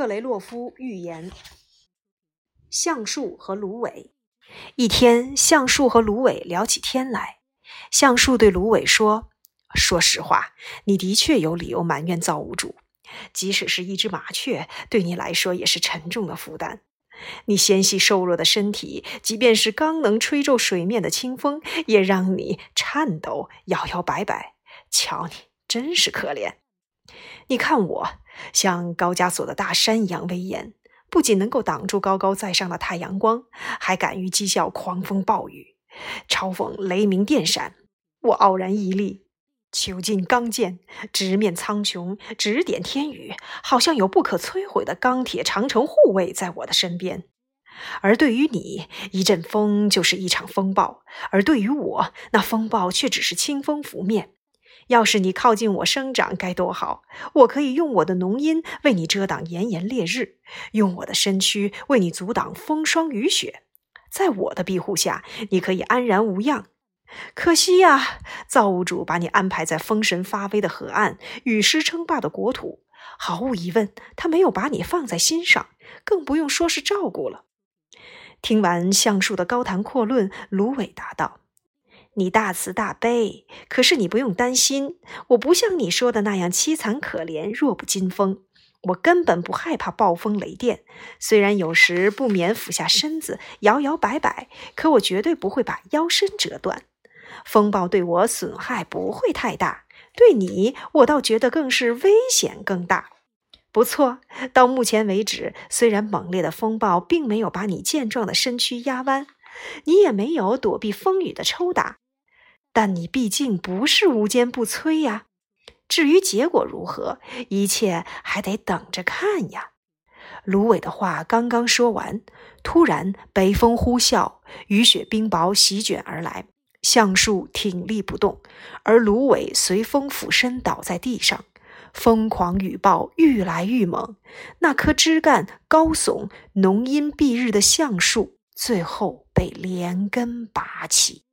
克雷洛夫寓言：橡树和芦苇。一天，橡树和芦苇聊起天来。橡树对芦苇说：“说实话，你的确有理由埋怨造物主。即使是一只麻雀，对你来说也是沉重的负担。你纤细瘦弱的身体，即便是刚能吹皱水面的清风，也让你颤抖、摇摇摆摆。瞧你，真是可怜。你看我，像高加索的大山一样威严。”不仅能够挡住高高在上的太阳光，还敢于讥笑狂风暴雨，嘲讽雷鸣电闪。我傲然屹立，囚禁刚剑，直面苍穹，指点天宇，好像有不可摧毁的钢铁长城护卫在我的身边。而对于你，一阵风就是一场风暴；而对于我，那风暴却只是清风拂面。要是你靠近我生长，该多好！我可以用我的浓荫为你遮挡炎炎烈日，用我的身躯为你阻挡风霜雨雪。在我的庇护下，你可以安然无恙。可惜呀，造物主把你安排在风神发威的河岸、雨师称霸的国土。毫无疑问，他没有把你放在心上，更不用说是照顾了。听完橡树的高谈阔论，芦苇答道。你大慈大悲，可是你不用担心，我不像你说的那样凄惨可怜、弱不禁风。我根本不害怕暴风雷电，虽然有时不免俯下身子摇摇摆摆，可我绝对不会把腰身折断。风暴对我损害不会太大，对你我倒觉得更是危险更大。不错，到目前为止，虽然猛烈的风暴并没有把你健壮的身躯压弯，你也没有躲避风雨的抽打。但你毕竟不是无坚不摧呀。至于结果如何，一切还得等着看呀。芦苇的话刚刚说完，突然北风呼啸，雨雪冰雹席卷而来，橡树挺立不动，而芦苇随风俯身倒在地上。疯狂雨暴愈来愈猛，那棵枝干高耸、浓荫蔽日的橡树，最后被连根拔起。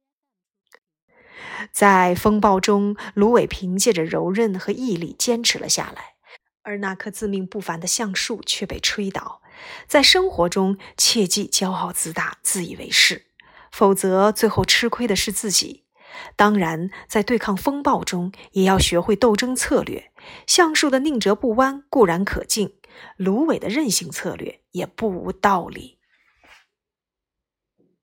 在风暴中，芦苇凭借着柔韧和毅力坚持了下来，而那棵自命不凡的橡树却被吹倒。在生活中，切忌骄傲自大、自以为是，否则最后吃亏的是自己。当然，在对抗风暴中，也要学会斗争策略。橡树的宁折不弯固然可敬，芦苇的韧性策略也不无道理。